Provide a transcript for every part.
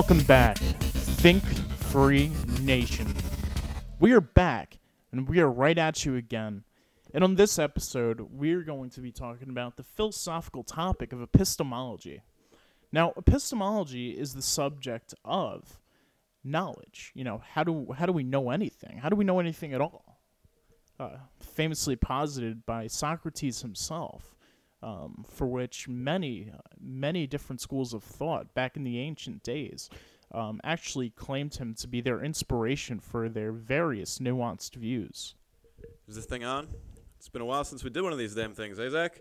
Welcome back, Think Free Nation. We are back, and we are right at you again. And on this episode, we're going to be talking about the philosophical topic of epistemology. Now, epistemology is the subject of knowledge. You know, how do how do we know anything? How do we know anything at all? Uh, famously posited by Socrates himself, um, for which many many different schools of thought back in the ancient days um, actually claimed him to be their inspiration for their various nuanced views. Is this thing on? It's been a while since we did one of these damn things, eh, Zach?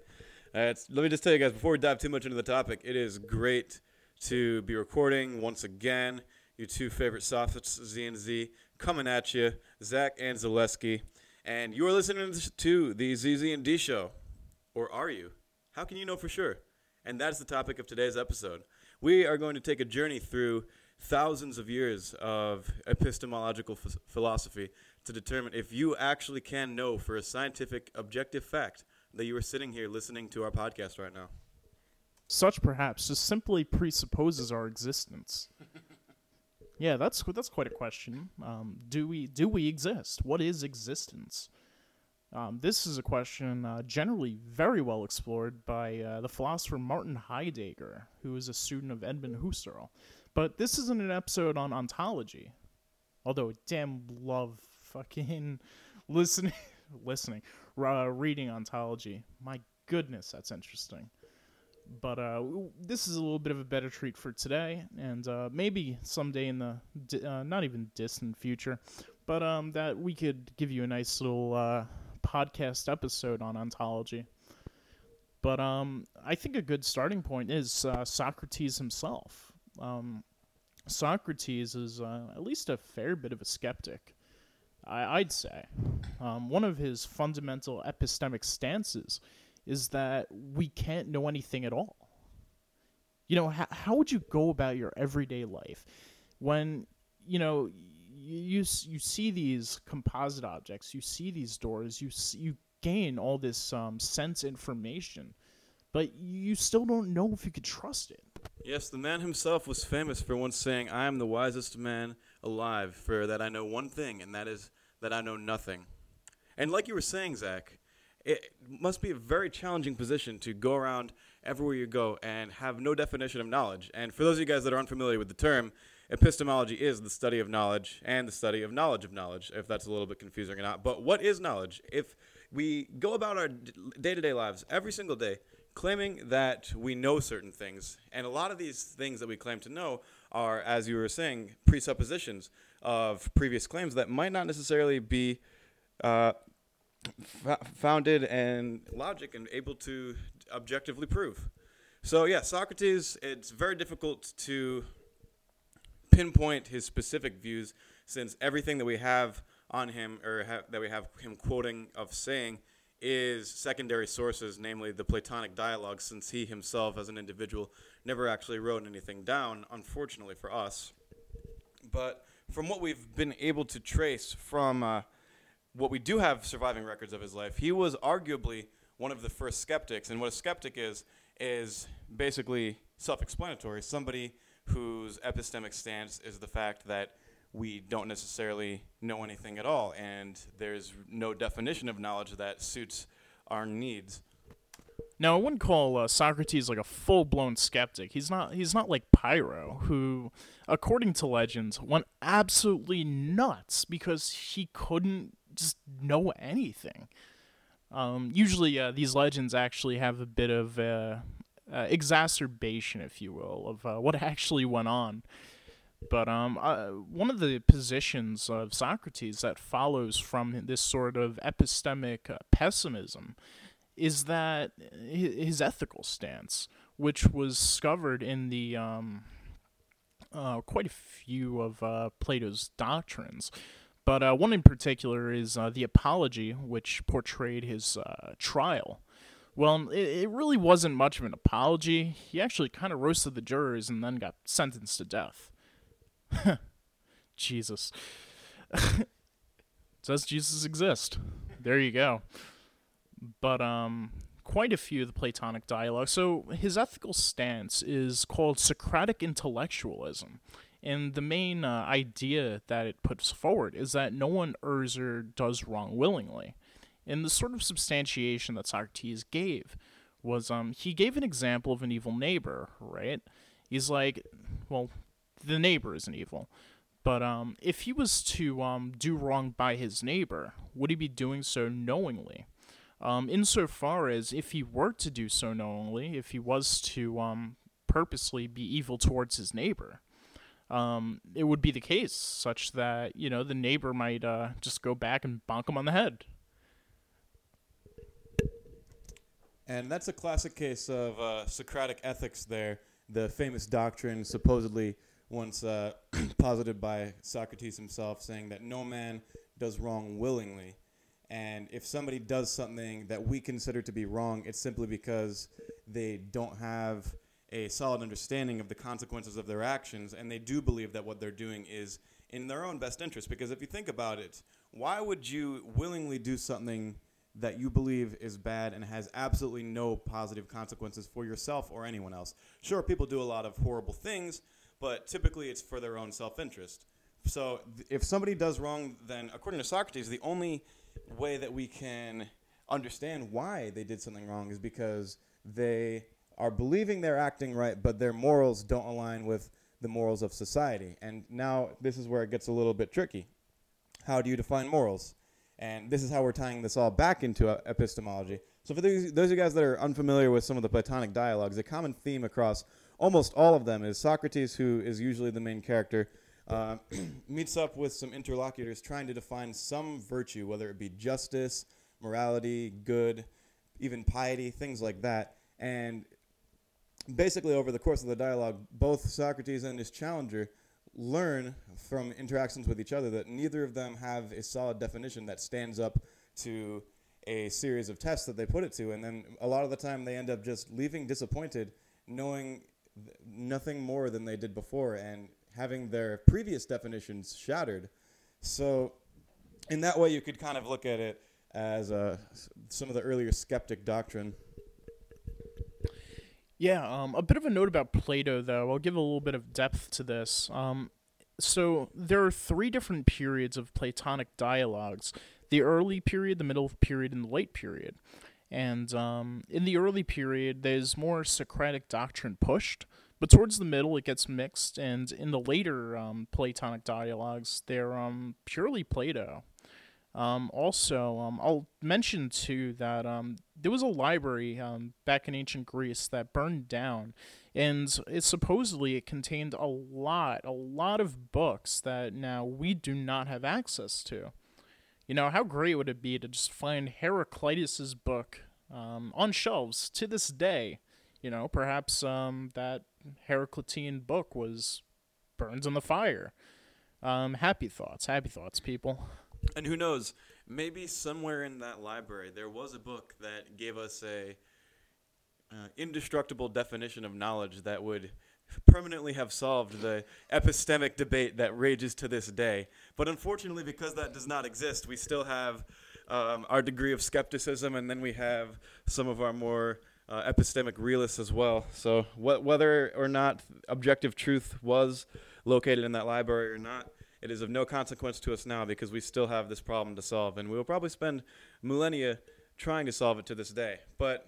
Uh, let me just tell you guys before we dive too much into the topic, it is great to be recording once again. Your two favorite sophists, Z and Z, coming at you, Zach and Zaleski, and you are listening to the ZZ and D show, or are you? How can you know for sure? And that's the topic of today's episode. We are going to take a journey through thousands of years of epistemological philosophy to determine if you actually can know for a scientific, objective fact that you are sitting here listening to our podcast right now. Such perhaps just simply presupposes our existence. yeah, that's that's quite a question. Um, do we do we exist? What is existence? Um, this is a question uh, generally very well explored by uh, the philosopher Martin Heidegger, who is a student of Edmund Husserl. But this isn't an episode on ontology, although damn love fucking listening, listening, uh, reading ontology. My goodness, that's interesting. But uh, this is a little bit of a better treat for today, and uh, maybe someday in the di- uh, not even distant future, but um, that we could give you a nice little uh, podcast episode on ontology. But um, I think a good starting point is uh, Socrates himself. Um, Socrates is uh, at least a fair bit of a skeptic, I- would say. Um, one of his fundamental epistemic stances is that we can't know anything at all. You know, how, how would you go about your everyday life when, you know, you, you see these composite objects, you see these doors, you, you gain all this um, sense information, but you still don't know if you could trust it. Yes, the man himself was famous for once saying, I am the wisest man alive, for that I know one thing, and that is that I know nothing. And like you were saying, Zach, it must be a very challenging position to go around everywhere you go and have no definition of knowledge. And for those of you guys that are unfamiliar with the term, epistemology is the study of knowledge and the study of knowledge of knowledge, if that's a little bit confusing or not. But what is knowledge? If we go about our day to day lives every single day claiming that we know certain things. And a lot of these things that we claim to know are, as you were saying, presuppositions of previous claims that might not necessarily be uh, founded in logic and able to objectively prove. So, yeah, Socrates, it's very difficult to pinpoint his specific views since everything that we have on him or ha- that we have him quoting of saying is secondary sources, namely the Platonic dialogues, since he himself, as an individual, never actually wrote anything down, unfortunately for us. But from what we've been able to trace from uh, what we do have surviving records of his life, he was arguably one of the first skeptics. And what a skeptic is, is basically self explanatory somebody whose epistemic stance is the fact that we don't necessarily know anything at all, and there's no definition of knowledge that suits our needs. Now, I wouldn't call uh, Socrates like a full-blown skeptic. He's not. He's not like Pyrrho, who, according to legends, went absolutely nuts because he couldn't just know anything. Um, usually, uh, these legends actually have a bit of uh, exacerbation, if you will, of uh, what actually went on. But um, uh, one of the positions of Socrates that follows from this sort of epistemic uh, pessimism is that his ethical stance, which was discovered in the um, uh, quite a few of uh, Plato's doctrines, but uh, one in particular is uh, the Apology, which portrayed his uh, trial. Well, it, it really wasn't much of an apology. He actually kind of roasted the jurors and then got sentenced to death. Jesus. Does Jesus exist? There you go. But um quite a few of the Platonic dialogues. So his ethical stance is called Socratic intellectualism. And the main uh, idea that it puts forward is that no one errs or does wrong willingly. And the sort of substantiation that Socrates gave was um, he gave an example of an evil neighbor, right? He's like, well, the neighbor isn't evil. But um, if he was to um, do wrong by his neighbor, would he be doing so knowingly? Um, insofar as if he were to do so knowingly, if he was to um, purposely be evil towards his neighbor, um, it would be the case such that you know the neighbor might uh, just go back and bonk him on the head. And that's a classic case of uh, Socratic ethics there, the famous doctrine supposedly once uh, posited by Socrates himself, saying that no man does wrong willingly. And if somebody does something that we consider to be wrong, it's simply because they don't have a solid understanding of the consequences of their actions, and they do believe that what they're doing is in their own best interest. Because if you think about it, why would you willingly do something that you believe is bad and has absolutely no positive consequences for yourself or anyone else? Sure, people do a lot of horrible things, but typically it's for their own self interest. So th- if somebody does wrong, then according to Socrates, the only way that we can understand why they did something wrong is because they are believing they're acting right, but their morals don't align with the morals of society. And now this is where it gets a little bit tricky. How do you define morals? And this is how we're tying this all back into uh, epistemology. So, for those, those of you guys that are unfamiliar with some of the Platonic dialogues, a common theme across almost all of them is Socrates, who is usually the main character, uh, meets up with some interlocutors trying to define some virtue, whether it be justice, morality, good, even piety, things like that. And basically, over the course of the dialogue, both Socrates and his challenger learn from interactions with each other that neither of them have a solid definition that stands up to a series of tests that they put it to. And then a lot of the time, they end up just leaving disappointed, knowing th- nothing more than they did before and having their previous definitions shattered. So, in that way, you could kind of look at it as uh, some of the earlier skeptic doctrine. Yeah, um, a bit of a note about Plato, though. I'll give a little bit of depth to this. Um, so there are three different periods of Platonic dialogues: the early period, the middle period, and the late period. And um, in the early period, there's more Socratic doctrine pushed, but towards the middle, it gets mixed. And in the later um, Platonic dialogues, they're um, purely Plato. Um, also, um, I'll mention too that um, there was a library um, back in ancient Greece that burned down, and it supposedly it contained a lot, a lot of books that now we do not have access to. You know, how great would it be to just find Heraclitus's book um, on shelves to this day? You know, perhaps um, that Heraclitean book was burned in the fire. Happy thoughts, happy thoughts, people. And who knows, maybe somewhere in that library there was a book that gave us a uh, indestructible definition of knowledge that would permanently have solved the epistemic debate that rages to this day. But unfortunately, because that does not exist, we still have um, our degree of skepticism, and then we have some of our more uh, epistemic realists as well. So, wh- whether or not objective truth was located in that library or not, it is of no consequence to us now because we still have this problem to solve, and we will probably spend millennia trying to solve it to this day. But,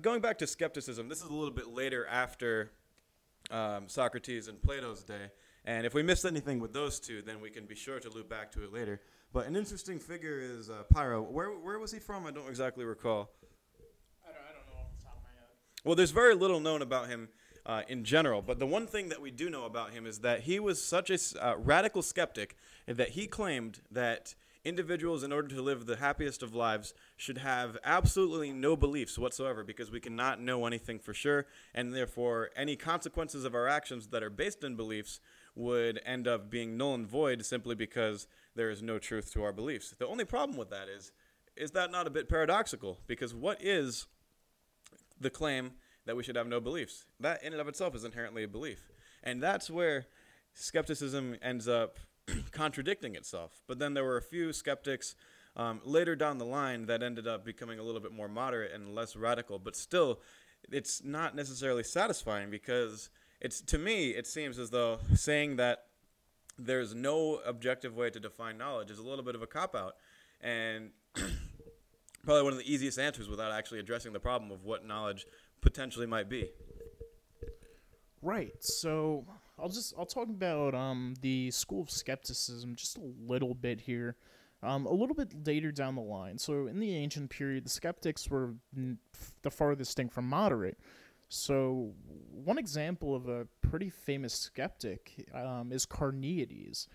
going back to skepticism, this is a little bit later after um, Socrates and Plato's day, and if we missed anything with those two, then we can be sure to loop back to it later. But an interesting figure is uh, Pyrrho. Where where was he from? I don't exactly recall. I don't, I don't know off the top of my head. Well, there's very little known about him uh, in general, but the one thing that we do know about him is that he was such a uh, radical skeptic that he claimed that individuals, in order to live the happiest of lives, should have absolutely no beliefs whatsoever because we cannot know anything for sure, and therefore any consequences of our actions that are based in beliefs would end up being null and void simply because there is no truth to our beliefs. The only problem with that is, is that not a bit paradoxical? Because what is the claim that we should have no beliefs. That in and of itself is inherently a belief. And that's where skepticism ends up contradicting itself. But then there were a few skeptics Um, later down the line, that ended up becoming a little bit more moderate and less radical, but still, it's not necessarily satisfying because it's to me it seems as though saying that there's no objective way to define knowledge is a little bit of a cop out and probably one of the easiest answers without actually addressing the problem of what knowledge potentially might be. Right. So I'll just I'll talk about um, the school of skepticism just a little bit here. Um, a little bit later down the line. So in the ancient period, the skeptics were n- the farthest thing from moderate. So one example of a pretty famous skeptic um, is Carneades,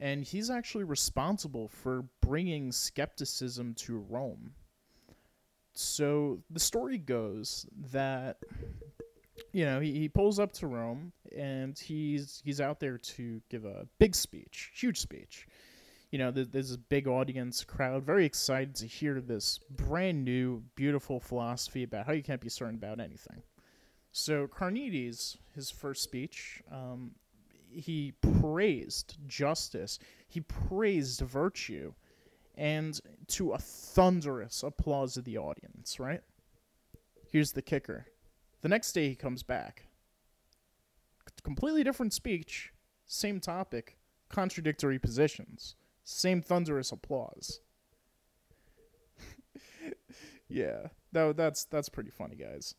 and he's actually responsible for bringing skepticism to Rome. So the story goes that you know, he, he pulls up to Rome and he's he's out there to give a big speech, huge speech. You know, there's this big audience crowd, very excited to hear this brand new, beautiful philosophy about how you can't be certain about anything. So Carneades, his first speech, um, he praised justice, he praised virtue, and to a thunderous applause of the audience. Right? Here's the kicker the next day he comes back. Completely different speech, same topic, contradictory positions, same thunderous applause. yeah, that, that's that's pretty funny, guys.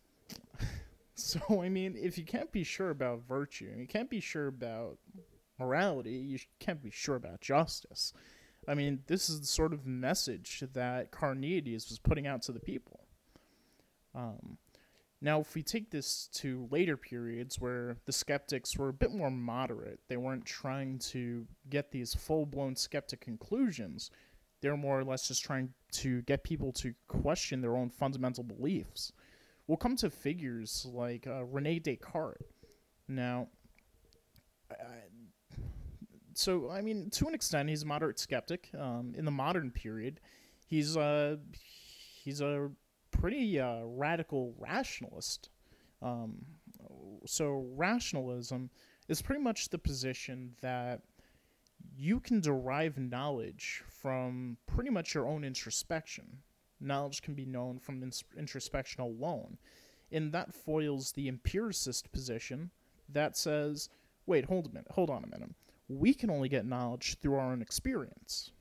so I mean, if you can't be sure about virtue, you can't be sure about morality, you can't be sure about justice. I mean, this is the sort of message that Carneades was putting out to the people. Um, now, if we take this to later periods where the skeptics were a bit more moderate, they weren't trying to get these full blown skeptic conclusions. They were more or less just trying to get people to question their own fundamental beliefs. We'll come to figures like uh, Rene Descartes. Now, so I mean, to an extent, he's a moderate skeptic. Um, in the modern period, he's uh, he's a pretty uh, radical rationalist. Um, so, rationalism is pretty much the position that you can derive knowledge from pretty much your own introspection. Knowledge can be known from introspection alone. And that foils the empiricist position that says, wait, hold a minute, hold on a minute. We can only get knowledge through our own experience.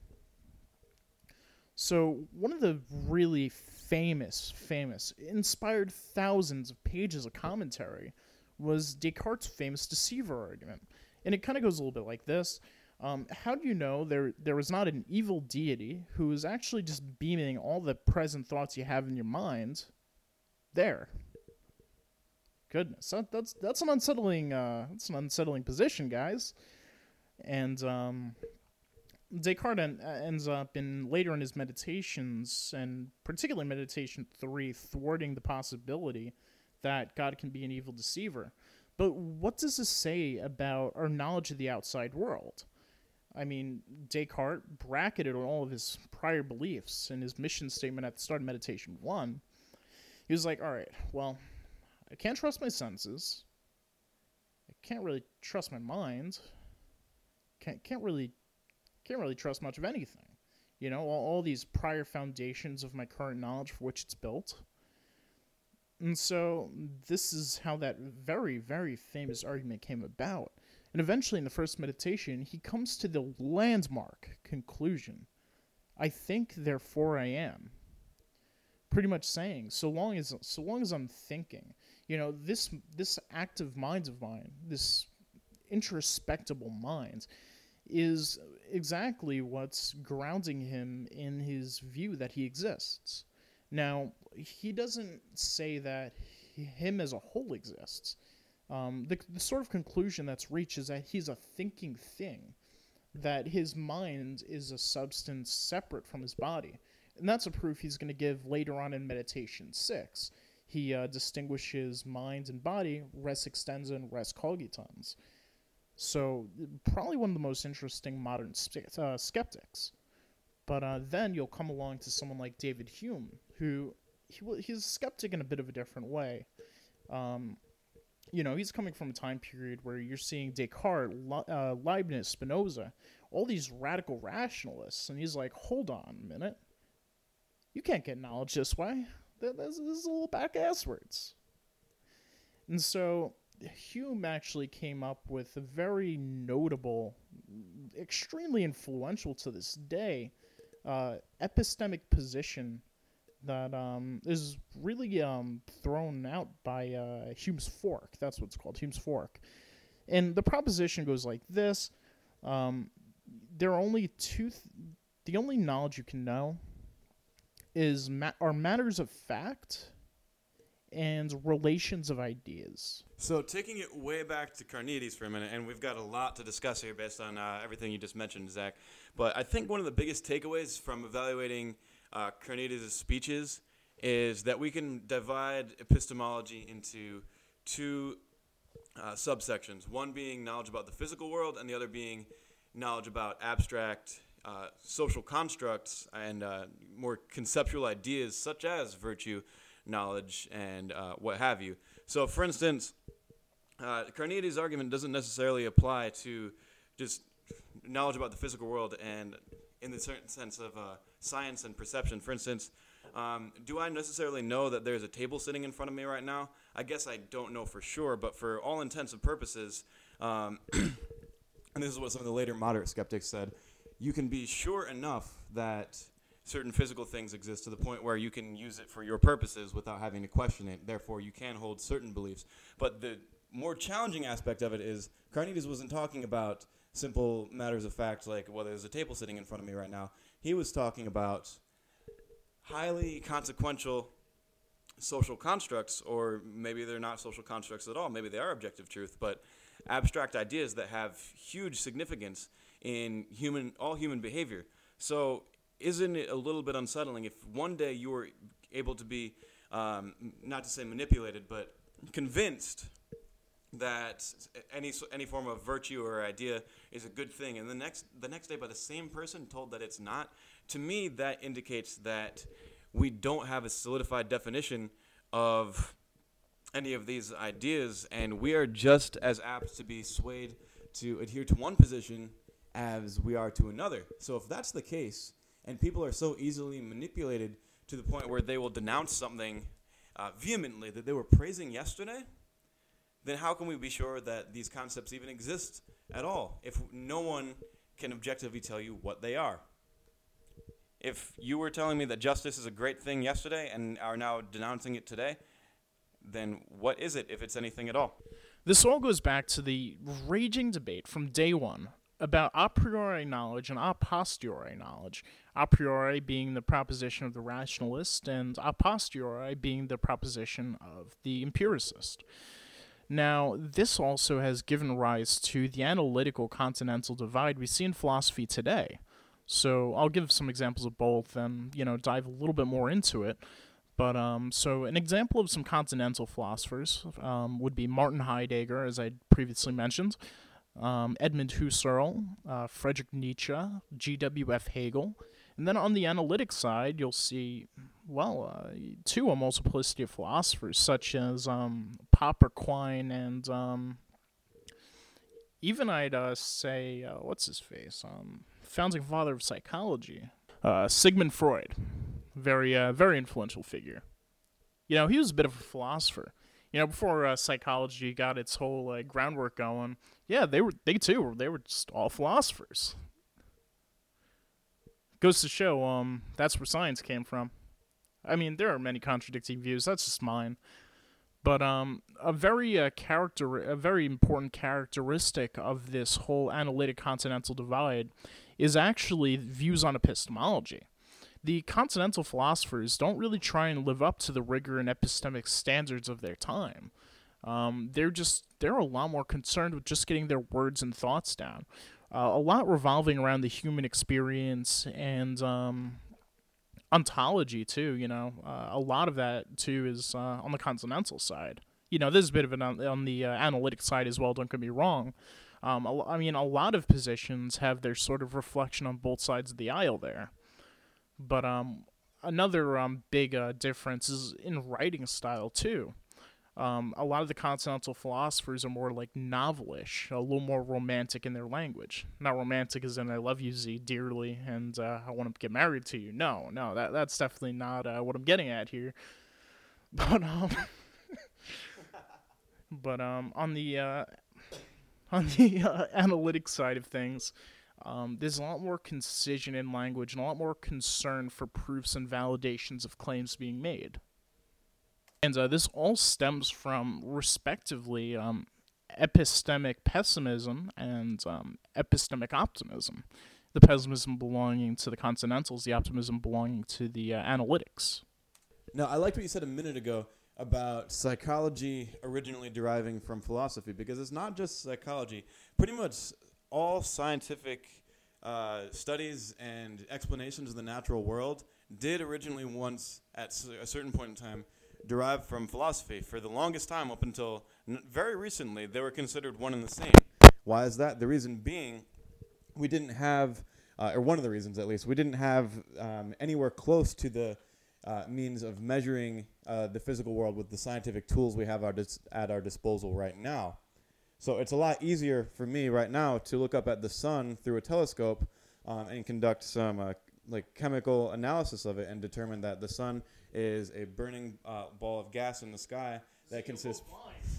So, one of the really famous, famous, inspired thousands of pages of commentary was Descartes' famous deceiver argument. And it kind of goes a little bit like this. Um, how do you know there there was not an evil deity who is actually just beaming all the present thoughts you have in your mind there? Goodness, that, that's that's an unsettling uh, that's an unsettling position, guys. And um, Descartes en- ends up in later in his meditations, and particularly meditation three, thwarting the possibility that God can be an evil deceiver. But what does this say about our knowledge of the outside world? I mean, Descartes bracketed all of his prior beliefs in his mission statement at the start of meditation one. He was like, all right, well, I can't trust my senses. I can't really trust my mind. Can't, can't really can't really trust much of anything. You know, all, all these prior foundations of my current knowledge for which it's built. And so this is how that very, very famous argument came about. And eventually, in the first meditation, he comes to the landmark conclusion I think, therefore I am. Pretty much saying, so long as so long as I'm thinking, you know, this this active mind of mine, this introspectable mind, is exactly what's grounding him in his view that he exists. Now, he doesn't say that he, him as a whole exists. Um, the, the sort of conclusion that's reached is that he's a thinking thing, that his mind is a substance separate from his body. And that's a proof he's going to give later on in Meditation 6. He uh, distinguishes mind and body, res extensa and res cogitans. So, probably one of the most interesting modern uh, skeptics. But uh, then you'll come along to someone like David Hume, who he, he's a skeptic in a bit of a different way. Um, you know, he's coming from a time period where you're seeing Descartes, uh, Leibniz, Spinoza, all these radical rationalists, and he's like, hold on a minute. You can't get knowledge this way. This, is a little back. And so Hume actually came up with a very notable, extremely influential to this day, uh, epistemic position that um, is really um, thrown out by uh, Hume's fork. That's what it's called, Hume's fork. And the proposition goes like this: um, there are only two. Th- the only knowledge you can know is ma- are matters of fact and relations of ideas. So, taking it way back to Carneades for a minute, and we've got a lot to discuss here based on uh, everything you just mentioned, Zach. But I think one of the biggest takeaways from evaluating uh, speeches is that we can divide epistemology into two uh, subsections one being knowledge about the physical world, and the other being knowledge about abstract uh, social constructs and uh, more conceptual ideas such as virtue, knowledge, and uh, what have you. So, for instance, uh, Carneades' argument doesn't necessarily apply to just knowledge about the physical world and in the certain sense of uh, science and perception. For instance, um, do I necessarily know that there's a table sitting in front of me right now? I guess I don't know for sure, but for all intents and purposes, um, and this is what some of the later moderate skeptics said, you can be sure enough that certain physical things exist to the point where you can use it for your purposes without having to question it. Therefore, you can hold certain beliefs. But the more challenging aspect of it is Carneades wasn't talking about simple matters of fact like well there's a table sitting in front of me right now he was talking about highly consequential social constructs or maybe they're not social constructs at all maybe they are objective truth but abstract ideas that have huge significance in human all human behavior so isn't it a little bit unsettling if one day you were able to be um, not to say manipulated but convinced that any any form of virtue or idea is a good thing, and the next the next day by the same person told that it's not. To me, that indicates that we don't have a solidified definition of any of these ideas, and we are just as apt to be swayed to adhere to one position as we are to another. So if that's the case, and people are so easily manipulated to the point where they will denounce something uh, vehemently that they were praising yesterday then how can we be sure that these concepts even exist at all if no one can objectively tell you what they are? If you were telling me that justice is a great thing yesterday and are now denouncing it today, then what is it if it's anything at all? This all goes back to the raging debate from day one about a priori knowledge and a posteriori knowledge. A priori being the proposition of the rationalist, and a posteriori being the proposition of the empiricist. Now, this also has given rise to the analytical continental divide we see in philosophy today. So I'll give some examples of both and, you know, dive a little bit more into it. But um, so an example of some continental philosophers um, would be Martin Heidegger, as I previously mentioned, um, Edmund Husserl, uh, Friedrich Nietzsche, G.W.F. Hegel, and then on the analytic side, you'll see, well, uh, too, a multiplicity of philosophers, such as um, Popper Quine and um, even I'd uh, say, uh, what's his face? Um, founding father of psychology, uh, Sigmund Freud. Very, uh, very influential figure. You know, he was a bit of a philosopher. You know, before uh, psychology got its whole groundwork going, yeah, they were, they too, they were just all philosophers goes to show um that's where science came from. I mean, there are many contradicting views. That's just mine. But um, a very uh, character, a very important characteristic of this whole analytic continental divide is actually views on epistemology. The continental philosophers don't really try and live up to the rigor and epistemic standards of their time. Um, they're just they're a lot more concerned with just getting their words and thoughts down uh, a lot revolving around the human experience and um, ontology too. You know, uh, a lot of that too is uh, on the continental side. You know, there's a bit of it on, the uh, analytic side as well. Don't get me wrong. Um, I mean, a lot of positions have their sort of reflection on both sides of the aisle there. But um, another um, big uh, difference is in writing style too. Um, a lot of the continental philosophers are more like novelish, a little more romantic in their language. Not romantic as in "I love you, Z, dearly," and uh, I want to get married to you. No, no, that that's definitely not uh, what I'm getting at here. But um, but um, on the uh, on the uh, analytic side of things, um, there's a lot more concision in language and a lot more concern for proofs and validations of claims being made. And uh, this all stems from, respectively, um, epistemic pessimism and um, epistemic optimism. The pessimism belonging to the continentals, the optimism belonging to the uh, analytics. Now, I liked what you said a minute ago about psychology originally deriving from philosophy because it's not just psychology. Pretty much all scientific uh, studies and explanations of the natural world did originally once, at a certain point in time, derive from philosophy. For the longest time, up until very recently, they were considered one and the same. Why is that? The reason being, we didn't have, uh, or one of the reasons at least, we didn't have um, anywhere close to the uh, means of measuring uh, the physical world with the scientific tools we have our dis- at our disposal right now. So it's a lot easier for me right now to look up at the sun through a telescope um, and conduct some uh, like chemical analysis of it and determine that the sun is a burning uh, ball of gas in the sky that consists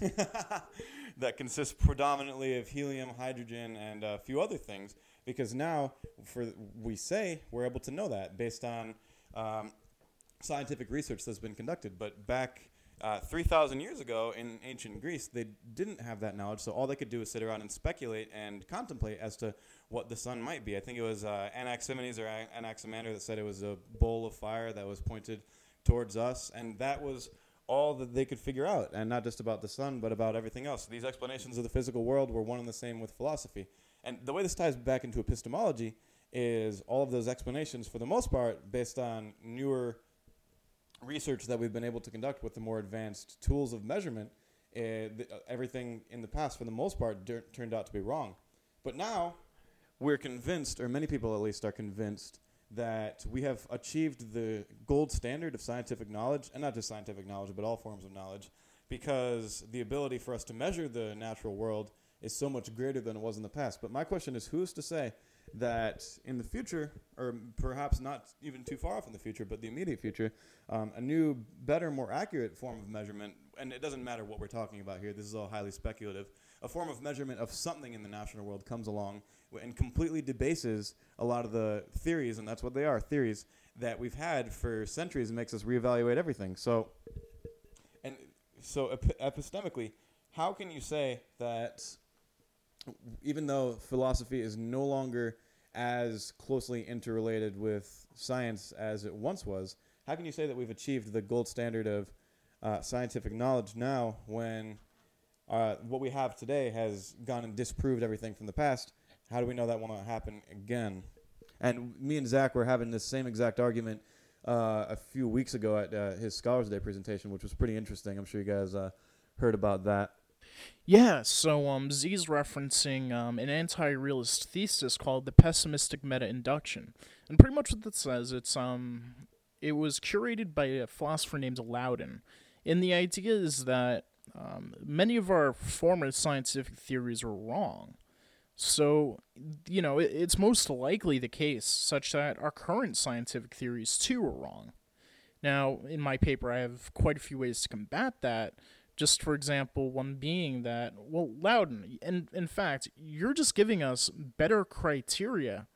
that consists predominantly of helium, hydrogen, and a few other things. Because now, for we say we're able to know that based on um, scientific research that's been conducted. But back uh, 3,000 years ago in ancient Greece, they didn't have that knowledge, so all they could do was sit around and speculate and contemplate as to what the sun might be. I think it was uh, Anaximenes or Anaximander that said it was a bowl of fire that was pointed towards us, and that was all that they could figure out, and not just about the sun, but about everything else. These explanations of the physical world were one and the same with philosophy. And the way this ties back into epistemology is all of those explanations, for the most part, based on newer research that we've been able to conduct with the more advanced tools of measurement, the, uh, everything in the past, for the most part, turned out to be wrong. But now, we're convinced, or many people at least are convinced, that we have achieved the gold standard of scientific knowledge, and not just scientific knowledge, but all forms of knowledge, because the ability for us to measure the natural world is so much greater than it was in the past. But my question is who's to say that in the future, or perhaps not even too far off in the future, but the immediate future, um, a new, better, more accurate form of measurement, and it doesn't matter what we're talking about here, this is all highly speculative, a form of measurement of something in the natural world comes along and completely debases a lot of the theories, and that's what they are theories that we've had for centuries and makes us reevaluate everything. So, and so ep- epistemically, how can you say that even though philosophy is no longer as closely interrelated with science as it once was, how can you say that we've achieved the gold standard of uh, scientific knowledge now when uh, what we have today has gone and disproved everything from the past? How do we know that won't happen again? And me and Zach were having this same exact argument uh, a few weeks ago at uh, his Scholars Day presentation, which was pretty interesting. I'm sure you guys uh, heard about that. Yeah, so um, Z's referencing um, an anti-realist thesis called the pessimistic meta-induction, and pretty much what that says, it's um, it was curated by a philosopher named Laudan, and the idea is that um, many of our former scientific theories were wrong. So, you know, it, it's most likely the case such that our current scientific theories too are wrong. Now, in my paper, I have quite a few ways to combat that just for example, one being that, well, Laudan, and in fact, you're just giving us better criteria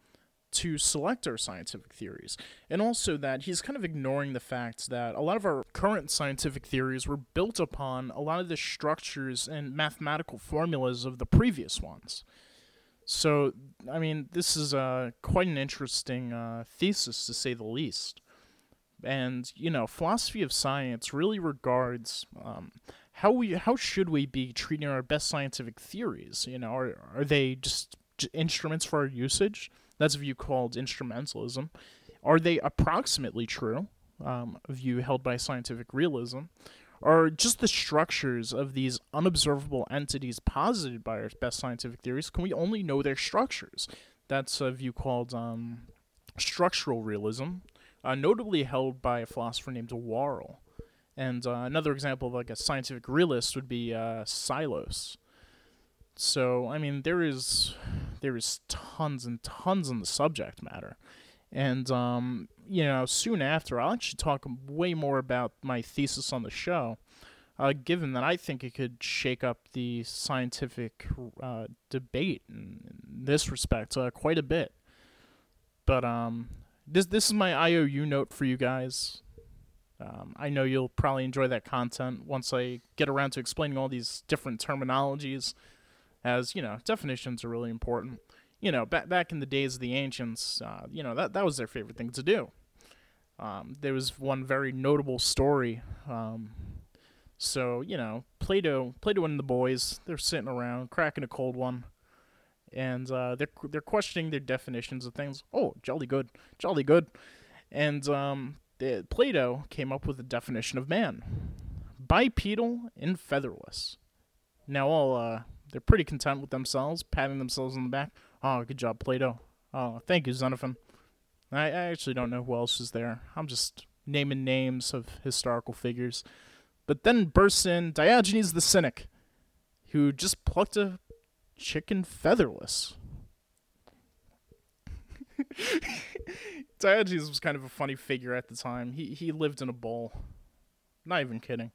to select our scientific theories. And also that he's kind of ignoring the fact that a lot of our current scientific theories were built upon a lot of the structures and mathematical formulas of the previous ones. So, I mean, this is uh, quite an interesting uh, thesis to say the least. And, you know, philosophy of science really regards um, how we how should we be treating our best scientific theories? You know, are are they just instruments for our usage? That's a view called instrumentalism. Are they approximately true? Um, a view held by scientific realism. Are just the structures of these unobservable entities posited by our best scientific theories? Can we only know their structures? That's a view called um, structural realism, uh, notably held by a philosopher named Worrall. And uh, another example of like a scientific realist would be uh, Psillos. So I mean, there is there is tons and tons on the subject matter, and um, you know, soon after I'll actually talk way more about my thesis on the show, uh, given that I think it could shake up the scientific uh, debate in, in, this respect uh, quite a bit. But um, this this is my IOU note for you guys. Um, I know you'll probably enjoy that content once I get around to explaining all these different terminologies, as you know, definitions are really important. You know, back back in the days of the ancients, uh, you know that that was their favorite thing to do. Um, there was one very notable story. Um, so you know, Plato, Plato and the boys, they're sitting around cracking a cold one, and uh, they're they're questioning their definitions of things. Oh, jolly good, jolly good, and um, Plato came up with a definition of man: bipedal and featherless. Now all uh, they're pretty content with themselves, patting themselves on the back. Oh, good job, Plato. Oh, thank you, Xenophon. I, I actually don't know who else is there. I'm just naming names of historical figures. But then bursts in Diogenes the Cynic, who just plucked a chicken featherless. Diogenes was kind of a funny figure at the time. He he lived in a bowl. Not even kidding.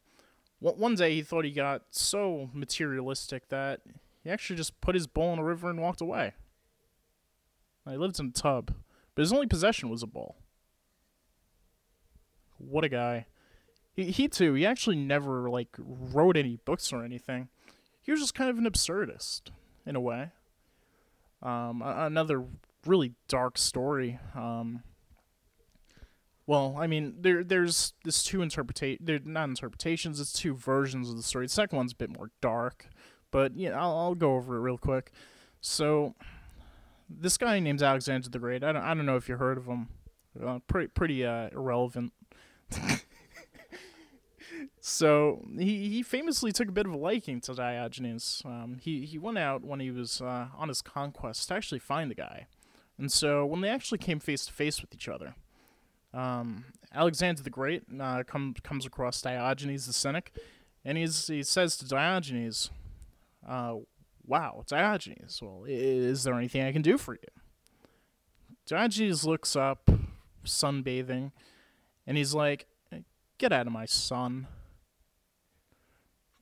One day he thought he got so materialistic that he actually just put his bowl in a river and walked away. He lived in a tub. But his only possession was a ball. What a guy. He, he too, he actually never like wrote any books or anything. He was just kind of an absurdist in a way. Um, another really dark story. Um, well, I mean, there there's this two interpretation. They're not interpretations. It's two versions of the story. The second one's a bit more dark, but yeah, I'll, I'll go over it real quick. So, this guy named Alexander the Great. I don't I don't know if you heard of him. Uh, pretty pretty uh, irrelevant. so he he famously took a bit of a liking to Diogenes. Um, he he went out when he was uh, on his conquest to actually find the guy, and so when they actually came face to face with each other, um, Alexander the Great uh, comes comes across Diogenes the Cynic, and he's he says to Diogenes, uh, Wow, Diogenes. Well, is there anything I can do for you? Diogenes looks up, sunbathing, and he's like, eh, Get out of my sun.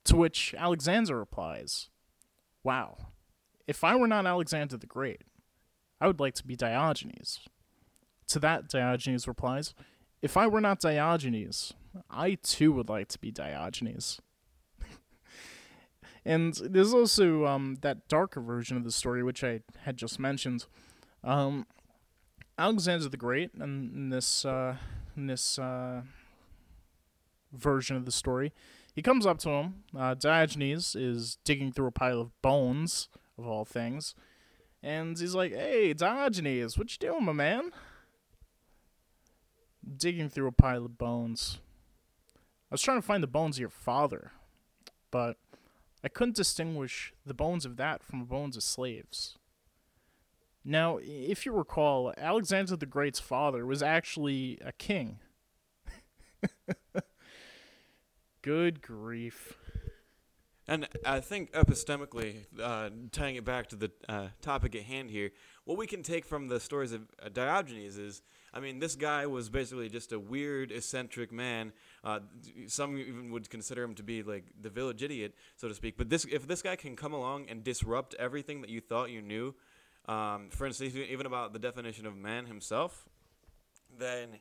To which Alexander replies, Wow, if I were not Alexander the Great, I would like to be Diogenes. To that, Diogenes replies, If I were not Diogenes, I too would like to be Diogenes. And there's also um, that darker version of the story, which I had just mentioned. Um, Alexander the Great, in this uh, in this uh, version of the story, he comes up to him. Uh, Diogenes is digging through a pile of bones, of all things, and he's like, "Hey, Diogenes, what you doing, my man?" Digging through a pile of bones. I was trying to find the bones of your father, but I couldn't distinguish the bones of that from the bones of slaves. Now, if you recall, Alexander the Great's father was actually a king. Good grief. And I think epistemically, uh, tying it back to the uh, topic at hand here, what we can take from the stories of uh, Diogenes is I mean, this guy was basically just a weird, eccentric man. Uh, some even would consider him to be like the village idiot, so to speak. But this, if this guy can come along and disrupt everything that you thought you knew, um, for instance, even about the definition of man himself, then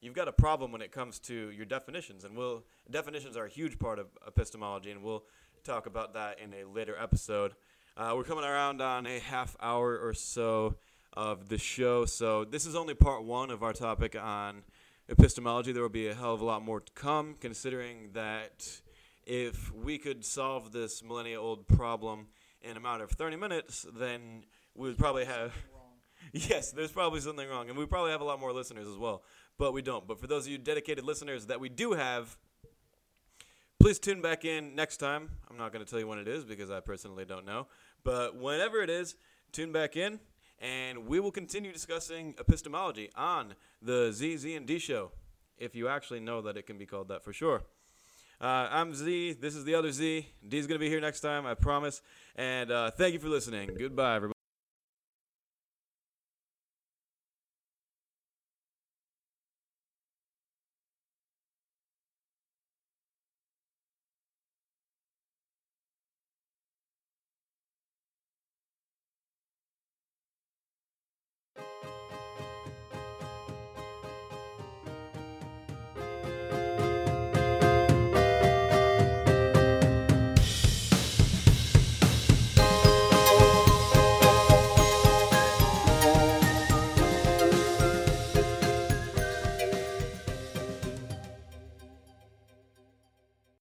you've got a problem when it comes to your definitions. And we'll definitions are a huge part of epistemology, and we'll talk about that in a later episode. Uh, we're coming around on a half hour or so of the show. So this is only part one of our topic on epistemology. There will be a hell of a lot more to come, considering that if we could solve this millennia old problem in a matter of 30 minutes, then we would probably have. Yes, there's probably something wrong, and we probably have a lot more listeners as well, but we don't. But for those of you dedicated listeners that we do have, please tune back in next time. I'm not going to tell you when it is because I personally don't know, but whenever it is, tune back in and we will continue discussing epistemology on the ZZ and D show, if you actually know that it can be called that for sure. Uh, I'm Z. This is the other Z. D's gonna be here next time, I promise. And uh, thank you for listening. Goodbye, everybody.